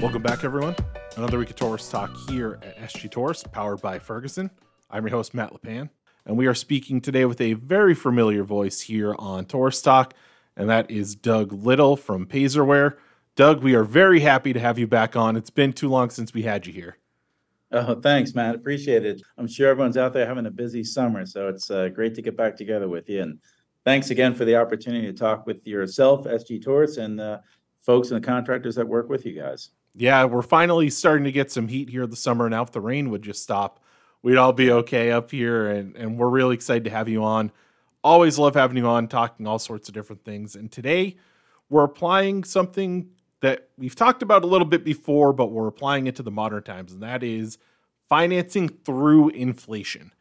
Welcome back, everyone. Another week of Torrice Talk here at SG Torrice, powered by Ferguson. I'm your host, Matt LePan, and we are speaking today with a very familiar voice here on Torrice Talk, and that is Doug Little from Payzerware. Doug, we are very happy to have you back on. It's been too long since we had you here. Oh, thanks, Matt. Appreciate it. I'm sure everyone's out there having a busy summer, so it's uh, great to get back together with you. And thanks again for the opportunity to talk with yourself, SG Torrice, and uh, folks and the contractors that work with you guys. Yeah, we're finally starting to get some heat here this summer. Now, if the rain would just stop, we'd all be okay up here. And, and we're really excited to have you on. Always love having you on, talking all sorts of different things. And today, we're applying something that we've talked about a little bit before, but we're applying it to the modern times, and that is financing through inflation.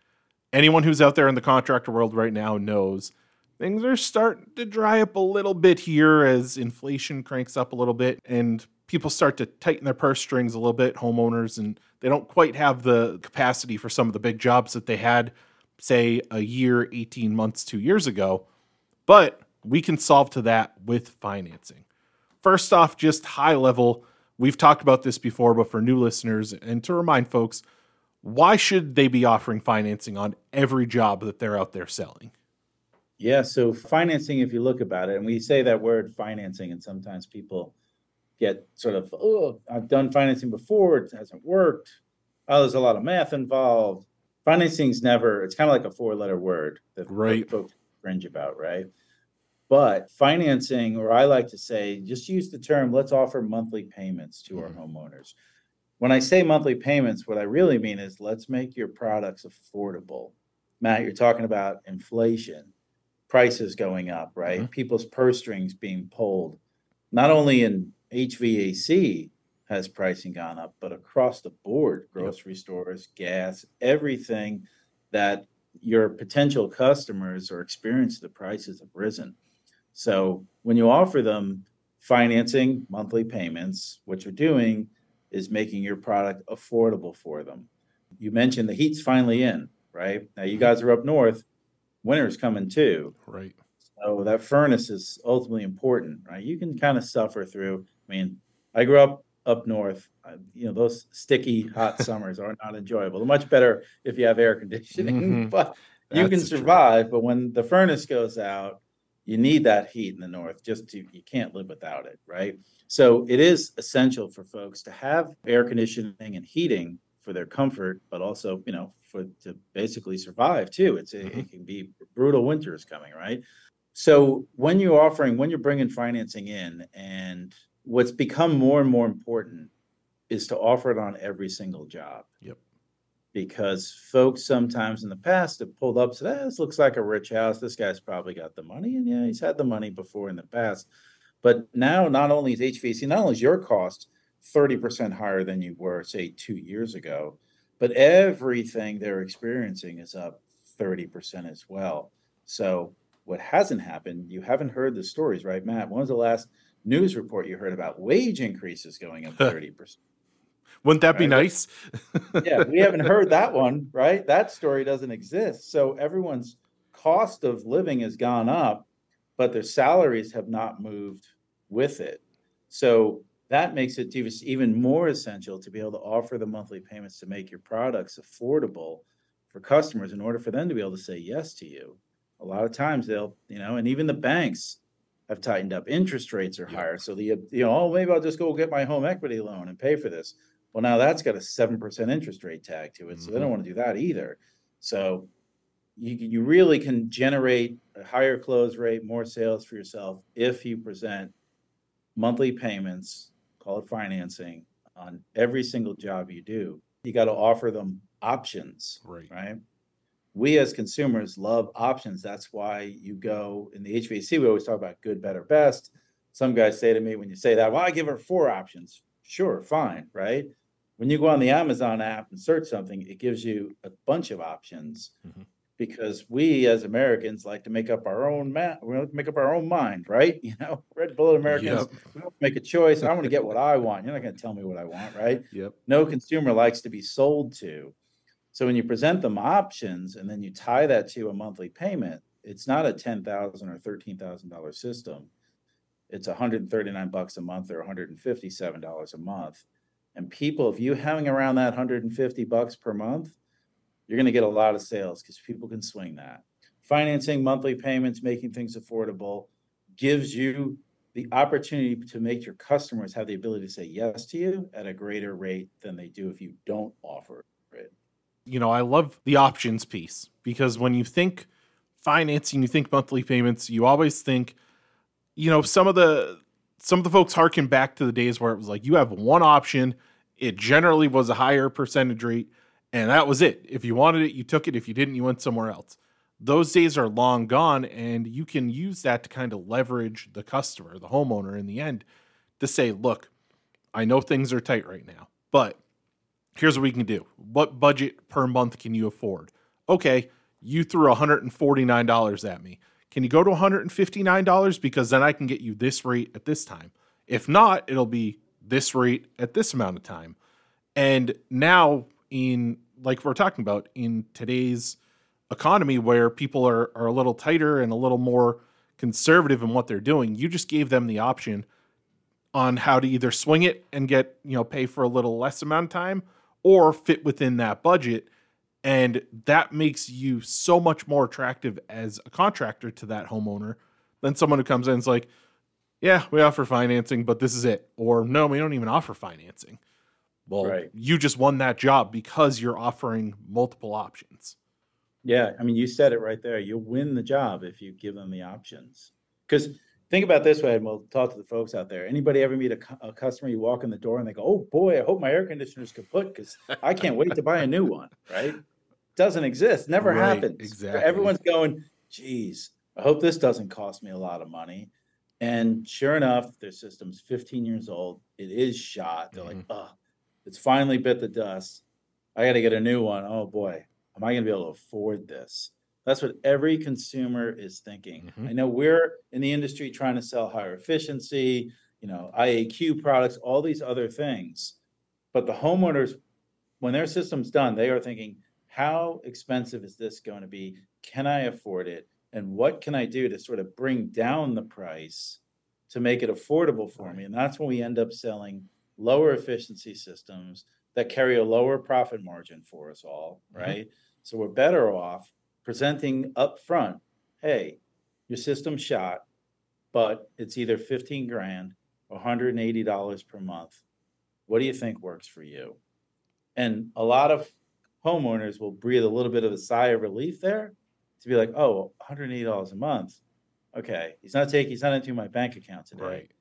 Anyone who's out there in the contractor world right now knows things are starting to dry up a little bit here as inflation cranks up a little bit and people start to tighten their purse strings a little bit, homeowners, and they don't quite have the capacity for some of the big jobs that they had, say, a year, 18 months, two years ago. But we can solve to that with financing. First off, just high level, we've talked about this before, but for new listeners, and to remind folks, why should they be offering financing on every job that they're out there selling? Yeah, so financing, if you look about it, and we say that word financing, and sometimes people get sort of, oh, I've done financing before, it hasn't worked. Oh, there's a lot of math involved. Financing's never, it's kind of like a four letter word that right. folks cringe about, right? But financing, or I like to say, just use the term, let's offer monthly payments to our homeowners. When I say monthly payments, what I really mean is let's make your products affordable. Matt, you're talking about inflation, prices going up, right? Mhm. People's purse strings being pulled. Not only in HVAC has pricing gone up, but across the board, grocery stores, gas, everything that your potential customers are experiencing, the prices have risen. So when you offer them financing, monthly payments, what you're doing is making your product affordable for them. You mentioned the heat's finally in, right? Now you mm-hmm. guys are up north, winter's coming too. Right. So that furnace is ultimately important, right? You can kind of suffer through. I mean, I grew up up north. You know, those sticky hot summers are not enjoyable. They're much better if you have air conditioning, Mhm. but you can That's the truth. survive. But when the furnace goes out, you need that heat in the north. Just to you can't live without it, right? So it is essential for folks to have air conditioning and heating for their comfort, but also, you know, for to basically survive too. It's a, Mhm. it can be brutal winters coming, right? So when you're offering, when you're bringing financing in, and what's become more and more important is to offer it on every single job. Yep. Because folks sometimes in the past have pulled up, said, "Eh, "This looks like a rich house. This guy's probably got the money." And yeah, he's had the money before in the past. But now, not only is HVAC, not only is your cost thirty percent higher than you were, say, two years ago, but everything they're experiencing is up thirty percent as well. So what hasn't happened, you haven't heard the stories, right, Matt? When was the last news report you heard about wage increases going up thirty percent? Wouldn't that be nice? Yeah, we haven't heard that one, right? That story doesn't exist. So everyone's cost of living has gone up, but their salaries have not moved with it. So that makes it even more essential to be able to offer the monthly payments to make your products affordable for customers in order for them to be able to say yes to you. A lot of times they'll, you know, and even the banks have tightened up. Interest rates are higher. So the, you know, oh, maybe I'll just go get my home equity loan and pay for this. Well, now that's got a seven percent interest rate tag to it, so they don't mm-hmm. want to do that either. So you you really can generate a higher close rate, more sales for yourself if you present monthly payments, call it financing, on every single job you do. You got to offer them options, Right. right? We as consumers love options. That's why you go in the HVAC. We always talk about good, better, best. Some guys say to me when you say that, well, I give her four options. Sure, fine, right? When you go on the Amazon app and search something, it gives you a bunch of options Mhm. because we as Americans like to make up our own ma- we like to make up our own mind, right? You know, red blooded Americans Yep. we don't make a choice. I want to get what I want. You're not going to tell me what I want, right? Yep. No consumer likes to be sold to. So when you present them options and then you tie that to a monthly payment, it's not a ten thousand or thirteen thousand dollar system. it's hundred and thirty-nine bucks a month or hundred and fifty-seven dollars a month. And people, if you hang around that hundred and fifty bucks per month, you're gonna get a lot of sales because people can swing that. Financing monthly payments, making things affordable gives you the opportunity to make your customers have the ability to say yes to you at a greater rate than they do if you don't offer. You know, I love the options piece because when you think financing, you think monthly payments, you always think, you know, some of the some of the folks harken back to the days where it was like you have one option, it generally was a higher percentage rate, and that was it. If you wanted it, you took it. If you didn't, you went somewhere else those days are long gone and you can use that to kind of leverage the customer the homeowner in the end to say look i know things are tight right now but here's what we can do. What budget per month can you afford? Okay you threw $149 at me. Can you go to $159 because then i can get you this rate at this time. If not it'll be this rate at this amount of time. And now in like we're talking about in today's economy where people are, are a little tighter and a little more conservative in what they're doing. You just gave them the option on how to either swing it and get, you know, pay for a little less amount of time or fit within that budget. And that makes you so much more attractive as a contractor to that homeowner than someone who comes in and is like, yeah, we offer financing, but this is it. Or no, we don't even offer financing. Well, right. you just won that job because you're offering multiple options. Yeah, I mean, you said it right there. You'll win the job if you give them the options. Because think about this way, and we'll talk to the folks out there. Anybody ever meet a, a customer, you walk in the door and they go, "Oh boy, I hope my air conditioner's kaput because I can't wait to buy a new one." Right? Doesn't exist. Never right, happens. Exactly. Everyone's going, "Geez, I hope this doesn't cost me a lot of money." And sure enough, their system's 15 years old. It is shot. They're mm-hmm. like, "Oh, it's finally bit the dust. I got to get a new one." Oh boy, am I going to be able to afford this? That's what every consumer is thinking. Mm-hmm. I know we're in the industry trying to sell higher efficiency, you know, IAQ products, all these other things. But the homeowners, when their system's done, they are thinking, how expensive is this going to be? Can I afford it? And what can I do to sort of bring down the price to make it affordable for me? And that's when we end up selling lower efficiency systems that carry a lower profit margin for us all, mm-hmm. right? mm-hmm. So we're better off presenting up front, hey, your system's shot, but it's either 15 grand or $180 per month. What do you think works for you? And a lot of homeowners will breathe a little bit of a sigh of relief there to be like, oh, $180 a month. Okay, he's not taking, he's not into my bank account today. Right.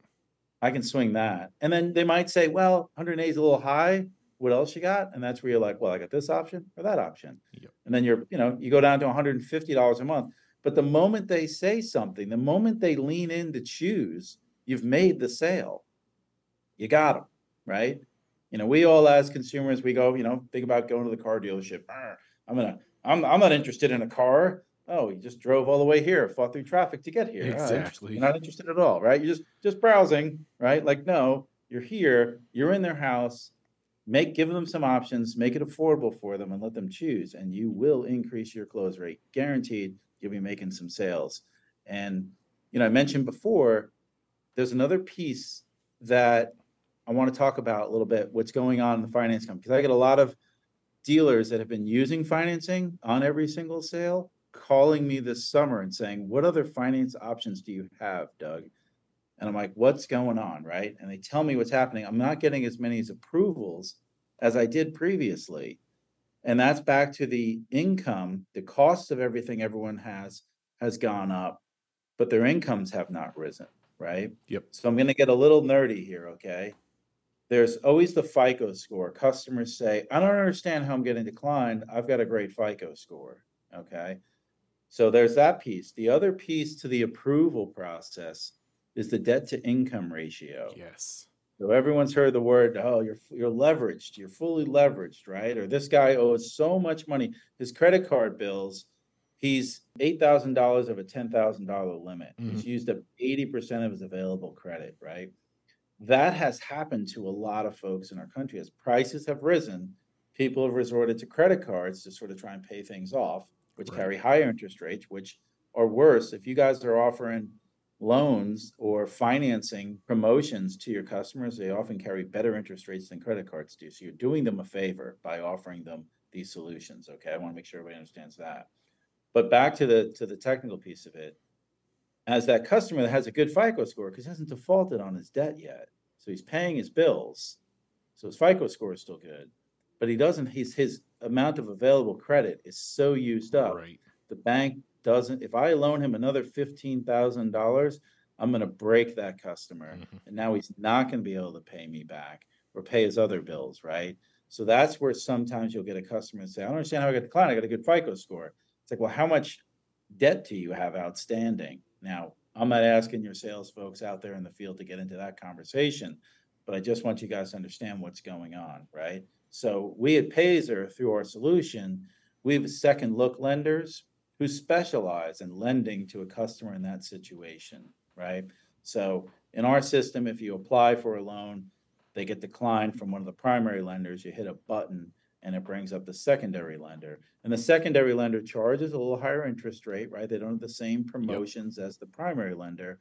I can swing that. And then they might say, well, 180 is a little high what else you got? And that's where you're like, well, I got this option or that option. Yep. And then you're, you know, you go down to $150 a month. But the moment they say something, the moment they lean in to choose, you've made the sale. You got them, right? You know, we all as consumers, we go, you know, think about going to the car dealership. I'm gonna, I'm, I'm not interested in a car. Oh, you just drove all the way here, fought through traffic to get here. Exactly. Oh, you're not interested at all, right? You're just just browsing, right? Like, no, you're here, you're in their house, make give them some options, make it affordable for them, and let them choose, and you will increase your close rate. Guaranteed, you'll be making some sales. And you know, I mentioned before, there's another piece that I want to talk about a little bit. What's going on in the finance company? Because I get a lot of dealers that have been using financing on every single sale calling me this summer and saying, "What other finance options do you have, Doug?" And I'm like, what's going on? Right. And they tell me what's happening. I'm not getting as many approvals as I did previously. And that's back to the income, the cost of everything everyone has has gone up, but their incomes have not risen. Right. Yep. So I'm going to get a little nerdy here. Okay. There's always the FICO score. Customers say, I don't understand how I'm getting declined. I've got a great FICO score. Okay. So there's that piece. The other piece to the approval process is the debt to income ratio. Yes. So everyone's heard the word, oh, you're you're leveraged, you're fully leveraged, right? Or this guy owes so much money. His credit card bills, he's eight thousand dollars of a ten thousand dollar limit. Mm-hmm. He's used up eighty percent of his available credit, right? That has happened to a lot of folks in our country as prices have risen. People have resorted to credit cards to sort of try and pay things off, which right. carry higher interest rates, which are worse. If you guys are offering loans or financing promotions to your customers, they often carry better interest rates than credit cards do. So you're doing them a favor by offering them these solutions. Okay, I want to make sure everybody understands that. But back to the to the technical piece of it, as that customer that has a good FICO score because he hasn't defaulted on his debt yet, so he's paying his bills, so his FICO score is still good, but he doesn't. His his amount of available credit is so used up. Right. The bank doesn't. If I loan him another fifteen thousand dollars, I'm going to break that customer, Mhm. and now he's not going to be able to pay me back or pay his other bills, right? So that's where sometimes you'll get a customer and say, "I don't understand how I got the client. I got a good FICO score." It's like, well, how much debt do you have outstanding? Now, I'm not asking your sales folks out there in the field to get into that conversation, but I just want you guys to understand what's going on, right? So we at Payzer, through our solution, we have second look lenders who specialize in lending to a customer in that situation, right? So in our system, if you apply for a loan, they get declined from one of the primary lenders, you hit a button and it brings up the secondary lender. And the secondary lender charges a little higher interest rate, right? They don't have the same promotions as the primary lender,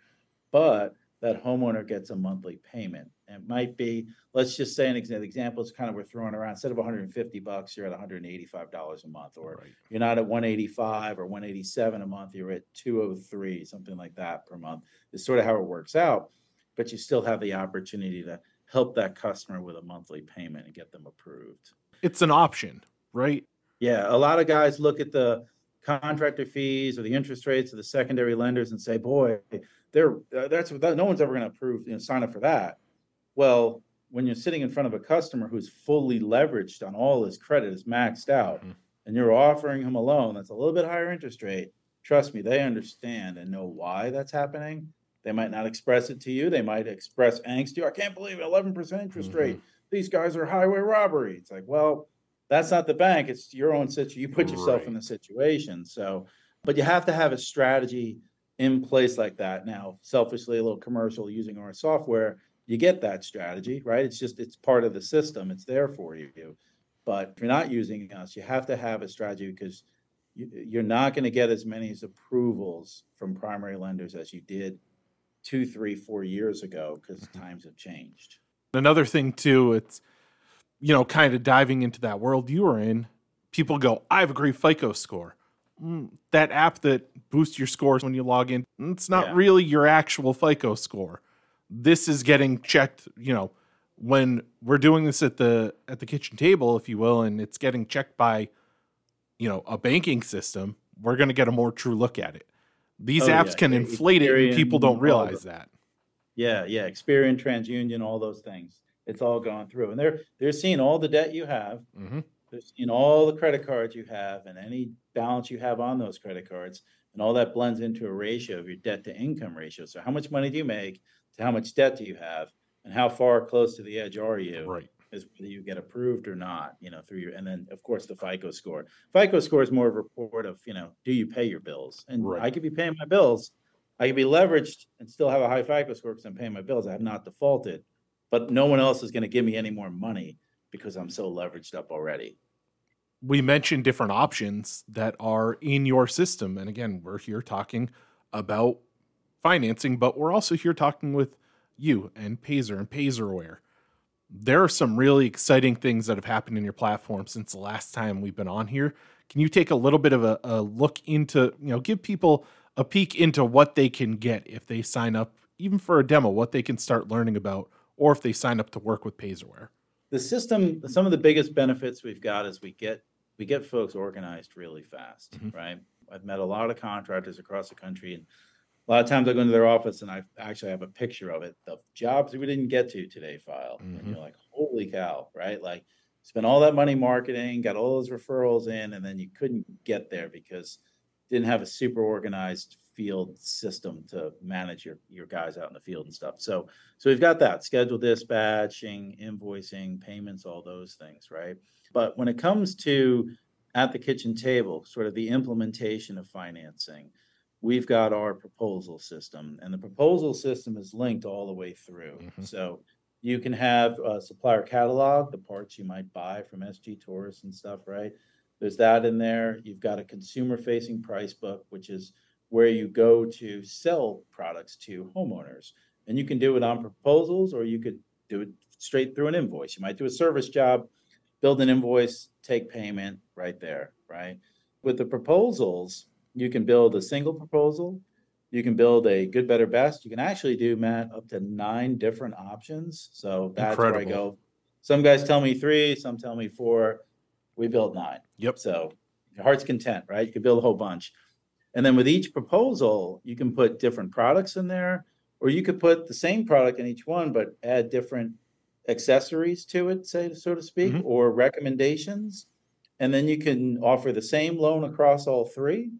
but that homeowner gets a monthly payment. And It might be, let's just say an exa- example is kind of we're throwing around, instead of 150 bucks, you're at $185 a month, or Right. you're not at 185 or 187 a month, you're at 203, something like that per month. Is sort of how it works out, but you still have the opportunity to help that customer with a monthly payment and get them approved. It's an option, right? Yeah, a lot of guys look at the contractor fees or the interest rates of the secondary lenders and say, boy, they're, uh, that's, that, no one's ever gonna approve, you know, sign up for that. Well, when you're sitting in front of a customer who's fully leveraged on all his credit, is maxed out, Mhm. and you're offering him a loan that's a little bit higher interest rate, trust me, they understand and know why that's happening. They might not express it to you, they might express angst to you, I can't believe eleven percent interest rate, these guys are highway robbery. It's like, well, that's not the bank, it's your own situ, you put yourself in the situation, so. But you have to have a strategy in place like that. Now, selfishly, a little commercial using our software, you get that strategy, right? It's just, it's part of the system, it's there for you. But if you're not using us, you have to have a strategy because you, you're not gonna get as many approvals from primary lenders as you did two, three, four years ago, because Mhm. times have changed. Another thing too, it's you know, kind of diving into that world you were in. People go, "I have a great FICO score." Mm, that app that boosts your scores when you log in, it's not Yeah. really your actual FICO score. This is getting checked, you know, when we're doing this at the at the kitchen table, if you will, and it's getting checked by, you know, a banking system. We're going to get a more true look at it. These Oh, apps yeah, can inflate it, and people don't realize that. Yeah, yeah, Experian, TransUnion, all those things. It's all gone through, and they're they're seeing all the debt you have. hmm They're seeing all the credit cards you have, and any balance you have on those credit cards, and all that blends into a ratio of your debt to income ratio. So, how much money do you make? To how much debt do you have? And how far close to the edge are you? Right. Is whether you get approved or not. You know, through your and then of course the FICO score. FICO score is more of a report of you know, do you pay your bills? And Right. I could be paying my bills. I could be leveraged and still have a high FICO score because I'm paying my bills. I have not defaulted, but no one else is going to give me any more money because I'm so leveraged up already. We mentioned different options that are in your system. And again, we're here talking about financing, but we're also here talking with you and Payzer and Payzerware. There are some really exciting things that have happened in your platform since the last time we've been on here. Can you take a little bit of a, a look into, you know, give people a peek into what they can get if they sign up, even for a demo, what they can start learning about, or if they sign up to work with Payzerware? the system some of the biggest benefits we've got is we get we get folks organized really fast Mhm. right i've met a lot of contractors across the country and a lot of times i go into their office and i actually have a picture of it the jobs we didn't get to today file Mhm. and you're like holy cow right like spent all that money marketing got all those referrals in and then you couldn't get there because didn't have a super organized field system to manage your your guys out in the field and stuff so so we've got that schedule dispatching, invoicing, payments, all those things, right? But when it comes to at the kitchen table, sort of the implementation of financing, we've got our proposal system, and the proposal system is linked all the way through. Mhm. So you can have a supplier catalog, the parts you might buy from SG Torrice and stuff, right? There's that in there. You've got a consumer facing price book, which is where you go to sell products to homeowners. And you can do it on proposals or you could do it straight through an invoice. You might do a service job, build an invoice, take payment right there, right? With the proposals, you can build a single proposal. You can build a good, better, best. You can actually do, Matt, up to nine different options. So that's where I go. Some guys tell me three, some tell me four. We build nine. Yep. So your heart's content, right? You can build a whole bunch. And then with each proposal, you can put different products in there, or you could put the same product in each one, but add different accessories to it, say, so to speak, Mhm. or recommendations. And then you can offer the same loan across all three,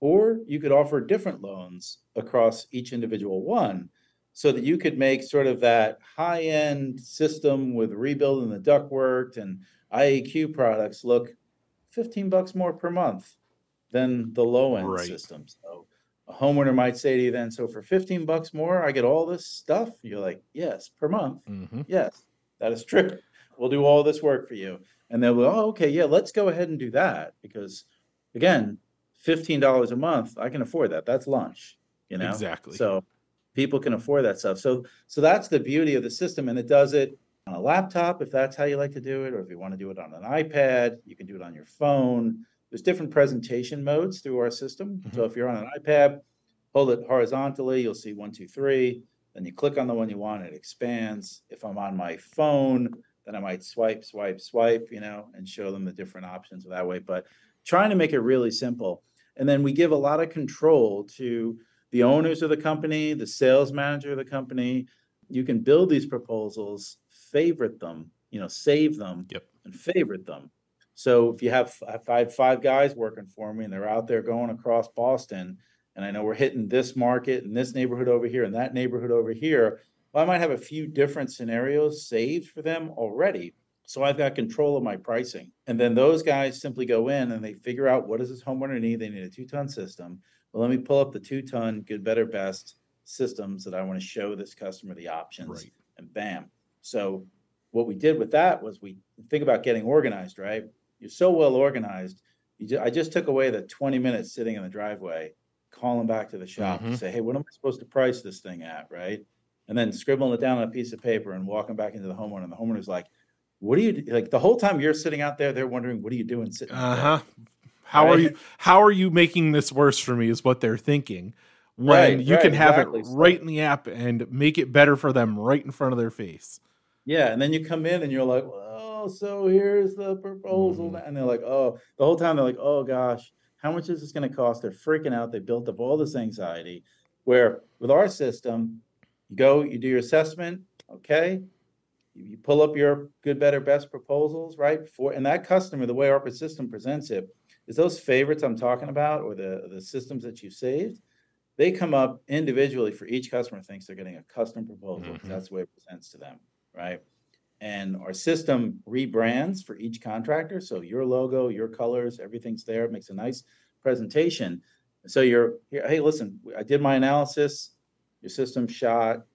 or you could offer different loans across each individual one so that you could make sort of that high-end system with rebuilding the ductwork and IAQ products look 15 bucks more per month than the low-end Right. system. So a homeowner might say to you then, so for 15 bucks more, I get all this stuff? You're like, yes, per month. Mhm. Yes, that is true. We'll do all this work for you. And they'll go, oh, okay, yeah, let's go ahead and do that because again, fifteen dollars a month, I can afford that. That's lunch, you know? Exactly. So people can afford that stuff. So so that's the beauty of the system. And it does it on a laptop if that's how you like to do it, or if you want to do it on an iPad, you can do it on your phone. There's different presentation modes through our system. So mm-hmm. if you're on an iPad, hold it horizontally, you'll see one, two, three. Then you click on the one you want, it expands. If I'm on my phone, then I might swipe, swipe, swipe, you know, and show them the different options that way. But trying to make it really simple. And then we give a lot of control to the owners of the company, the sales manager of the company. You can build these proposals, favorite them, you know, save them, Yep. and favorite them. So if you have if I have five guys working for me and they're out there going across Boston, and I know we're hitting this market and this neighborhood over here and that neighborhood over here, well, I might have a few different scenarios saved for them already. So I've got control of my pricing. And then those guys simply go in and they figure out what does this homeowner need? They need a two-ton system. Well, let me pull up the two-ton good, better, best systems that I want to show this customer the options Right. and bam. So what we did with that was we think about getting organized, right? You're so well organized. Ju- I just took away the 20 minutes sitting in the driveway, calling back to the shop to Mhm. say, hey, what am I supposed to price this thing at, right? And then scribbling it down on a piece of paper and walking back into the homeowner. And the homeowner's like, what are you like the whole time you're sitting out there, they're wondering, what are you doing sitting out Uh there?" huh. How are you? How are you making this worse for me? Is what they're thinking. When Right, you right, can have exactly. it right in the app and make it better for them right in front of their face. Yeah, and then you come in and you're like, well, so here's the proposal. Mhm. And they're like, oh, the whole time they're like, oh gosh, how much is this going to cost? They're freaking out. They built up all this anxiety. Where with our system, you go, you do your assessment, okay, you, pull up your good, better, best proposals, right? For and that customer, the way our system presents it, is those favorites I'm talking about, or the the systems that you saved, they come up individually for each customer thinks they're getting a custom proposal. Mhm. That's the way it presents to them, right? And our system rebrands for each contractor. So your logo, your colors, everything's there. It makes a nice presentation. So you're hey, listen, I did my analysis. Your system shot.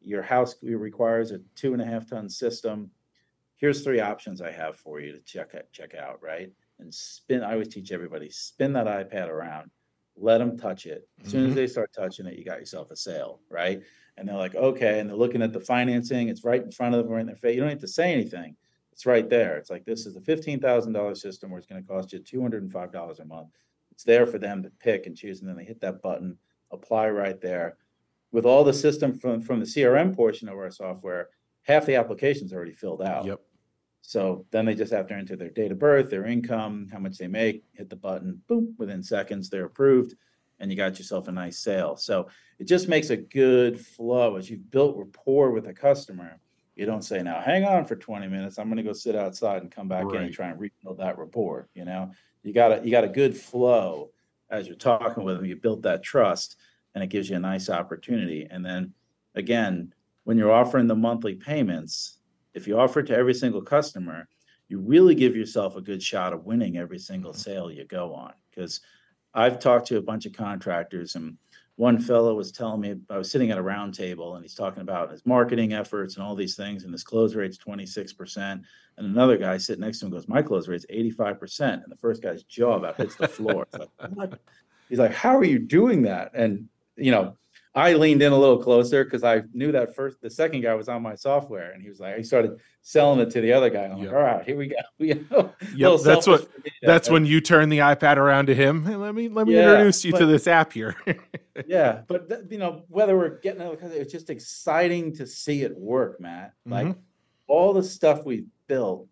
Your house requires a two and a half ton system. Here's three options I have for you to check out, check out, right? And spin. I always teach everybody spin that iPad around, let them touch it. As soon as Mhm. they start touching it, you got yourself a sale, right? And they're like, okay, and they're looking at the financing. It's right in front of them, right in their face. You don't have to say anything. It's right there. It's like this is a fifteen thousand dollar system where it's going to cost you two hundred and five dollars a month. It's there for them to pick and choose, and then they hit that button, apply right there. With all the system from from the CRM portion of our software, half the application's already filled out. Yep. So then they just have to enter their date of birth, their income, how much they make, hit the button, boom, within seconds, they're approved, and you got yourself a nice sale. So it just makes a good flow as you've built rapport with a customer. You don't say, now hang on for 20 minutes. I'm gonna go sit outside and come back in and try and rebuild that rapport. You know, you got a you got a good flow as you're talking with them. You built that trust and it gives you a nice opportunity. And then again, when you're offering the monthly payments, if you offer it to every single customer, you really give yourself a good shot of winning every single Mhm. sale you go on. Because I've talked to a bunch of contractors, and one fellow was telling me I was sitting at a round table, and he's talking about his marketing efforts and all these things, and his close rate's twenty six percent. And another guy sitting next to him goes, "My close rate's eighty five percent," and the first guy's jaw about hits the floor. It's like, what? he's like, "How are you doing that?" And you know, I leaned in a little closer because I knew that first, the second guy was on my software, and he was like, he started selling it to the other guy. I'm Yep. like, "All right, here we go." You know, Yep, that's what- selfish for me to- That's when you turn the iPad around to him. Hey, let me let me Yeah, introduce you to this app here. yeah, but th- you know, whether we're getting it, it's just exciting to see it work, Matt. Like Mhm. all the stuff we've built.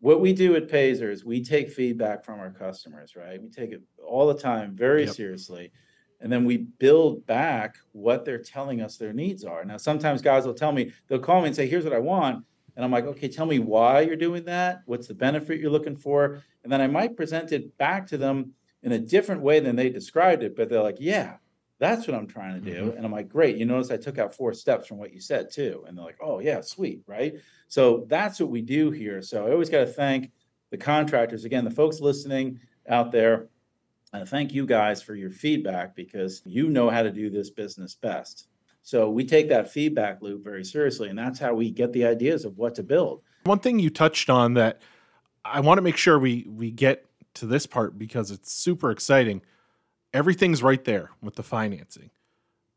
What we do at Payzer is we take feedback from our customers, right? We take it all the time very Yep. seriously. And then we build back what they're telling us their needs are. Now, sometimes guys will tell me, they'll call me and say, here's what I want. And I'm like, okay, tell me why you're doing that. What's the benefit you're looking for? And then I might present it back to them in a different way than they described it. But they're like, yeah, that's what I'm trying to do. Mm-hmm. And I'm like, great. You notice I took out four steps from what you said too. And they're like, oh, yeah, sweet. Right. So that's what we do here. So I always got to thank the contractors, again, the folks listening out there. And thank you guys for your feedback because you know how to do this business best. So we take that feedback loop very seriously, and that's how we get the ideas of what to build. One thing you touched on that I want to make sure we we get to this part because it's super exciting. Everything's right there with the financing.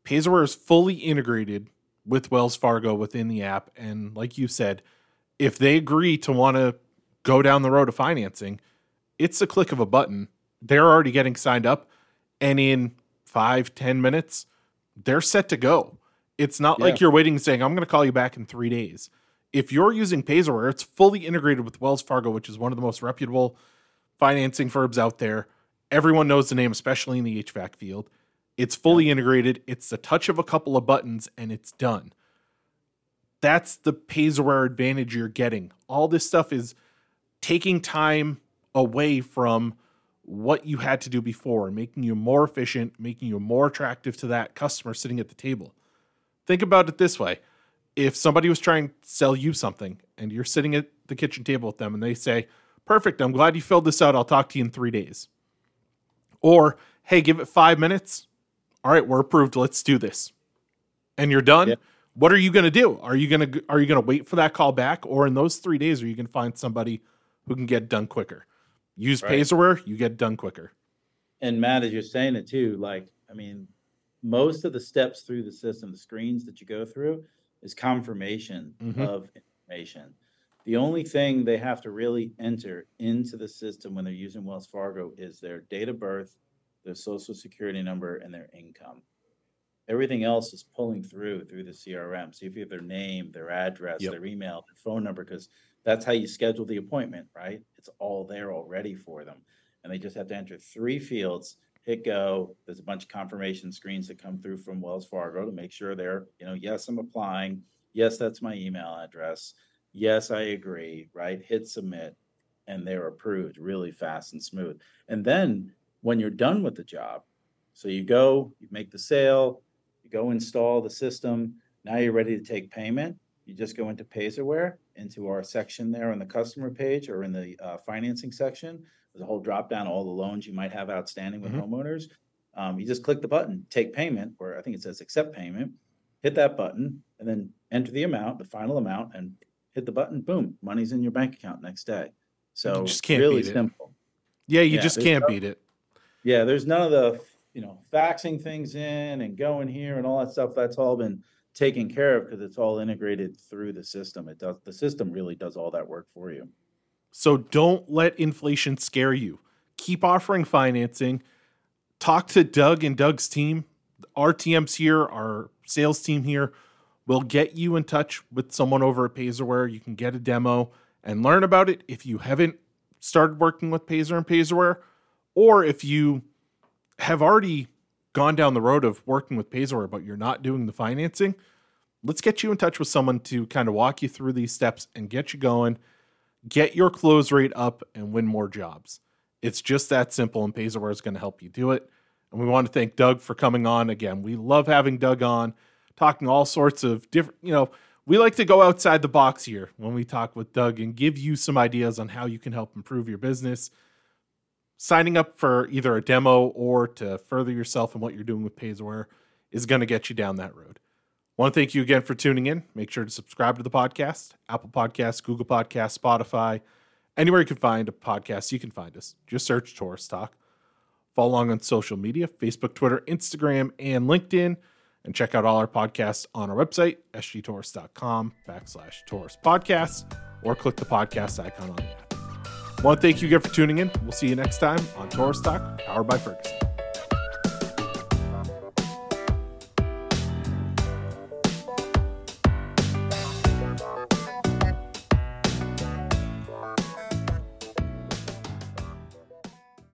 Payzerware is fully integrated with Wells Fargo within the app, and like you said, if they agree to want to go down the road of financing, it's a click of a button. They're already getting signed up, and in five ten minutes, they're set to go. It's not like you're waiting and saying, I'm going to call you back in three days. If you're using Payzerware, it's fully integrated with Wells Fargo, which is one of the most reputable financing firms out there. Everyone knows the name, especially in the HVAC field. It's fully integrated. It's the touch of a couple of buttons and it's done. That's the Payzerware advantage you're getting. All this stuff is taking time away from what you had to do before making you more efficient, making you more attractive to that customer sitting at the table. Think about it this way. If somebody was trying to sell you something and you're sitting at the kitchen table with them and they say, Perfect, I'm glad you filled this out. I'll talk to you in three days. Or, hey, give it five minutes. All right, we're approved. Let's do this. And you're done. Yeah. What are you going to do? Are you going to are you going to wait for that call back, or in those three days, are you going to find somebody who can get done quicker? Use Right. You get done quicker. And Matt, as you're saying it too, like, I mean, most of the steps through the system, the screens that you go through, is confirmation Mhm. of information. The only thing they have to really enter into the system when they're using Wells Fargo is their date of birth, their social security number, and their income. Everything else is pulling through through the CRM. So if you have their name, their address, Yep. their email, their phone number, because that's how you schedule the appointment, right? It's all there already for them. And they just have to enter three fields, hit go. There's a bunch of confirmation screens that come through from Wells Fargo to make sure they're, you know, yes, I'm applying. Yes, that's my email address. Yes, I agree, right? Hit submit and they're approved really fast and smooth. And then when you're done with the job, so you go, you make the sale, you go install the system. Now you're ready to take payment. You just go into Payzerware, into our section there on the customer page or in the uh, financing section. There's a whole drop down, all the loans you might have outstanding with Mhm. homeowners. Um, you just click the button, take payment, or I think it says accept payment. Hit that button and then enter the amount, the final amount, and hit the button. Boom, money's in your bank account next day. So just can't really simple. Yeah, you Yeah, just can't no- beat it. Yeah, there's none of the, you know, faxing things in and going here and all that stuff. That's all been taken care of because it's all integrated through the system. It does, the system really does all that work for you. So don't let inflation scare you. Keep offering financing. Talk to Doug and Doug's team. Our TMs here, our sales team here, will get you in touch with someone over at Payzerware. You can get a demo and learn about it if you haven't started working with Payzer and Payzerware, or if you have already gone down the road of working with Payzerware, but you're not doing the financing. Let's get you in touch with someone to kind of walk you through these steps and get you going get your close rate up and win more jobs. It's just that simple, and Payzerware is going to help you do it. And we want to thank Doug for coming on again. We love having Doug on, talking all sorts of different, you know, we like to go outside the box here when we talk with Doug and give you some ideas on how you can help improve your business. Signing up for either a demo or to further yourself in what you're doing with Payzerware is going to get you down that road. I Want to thank you again for tuning in. Make sure to subscribe to the podcast, Apple Podcasts, Google Podcasts, Spotify, anywhere you can find a podcast, you can find us. Just search Torrice Talk. Follow along on social media Facebook, Twitter, Instagram, and LinkedIn. And check out all our podcasts on our website, sgtorrice.com backslash Torrice podcasts, or click the podcast icon on the app. Want to thank you again for tuning in. We'll see you next time on Torrice Talk, powered by Ferguson.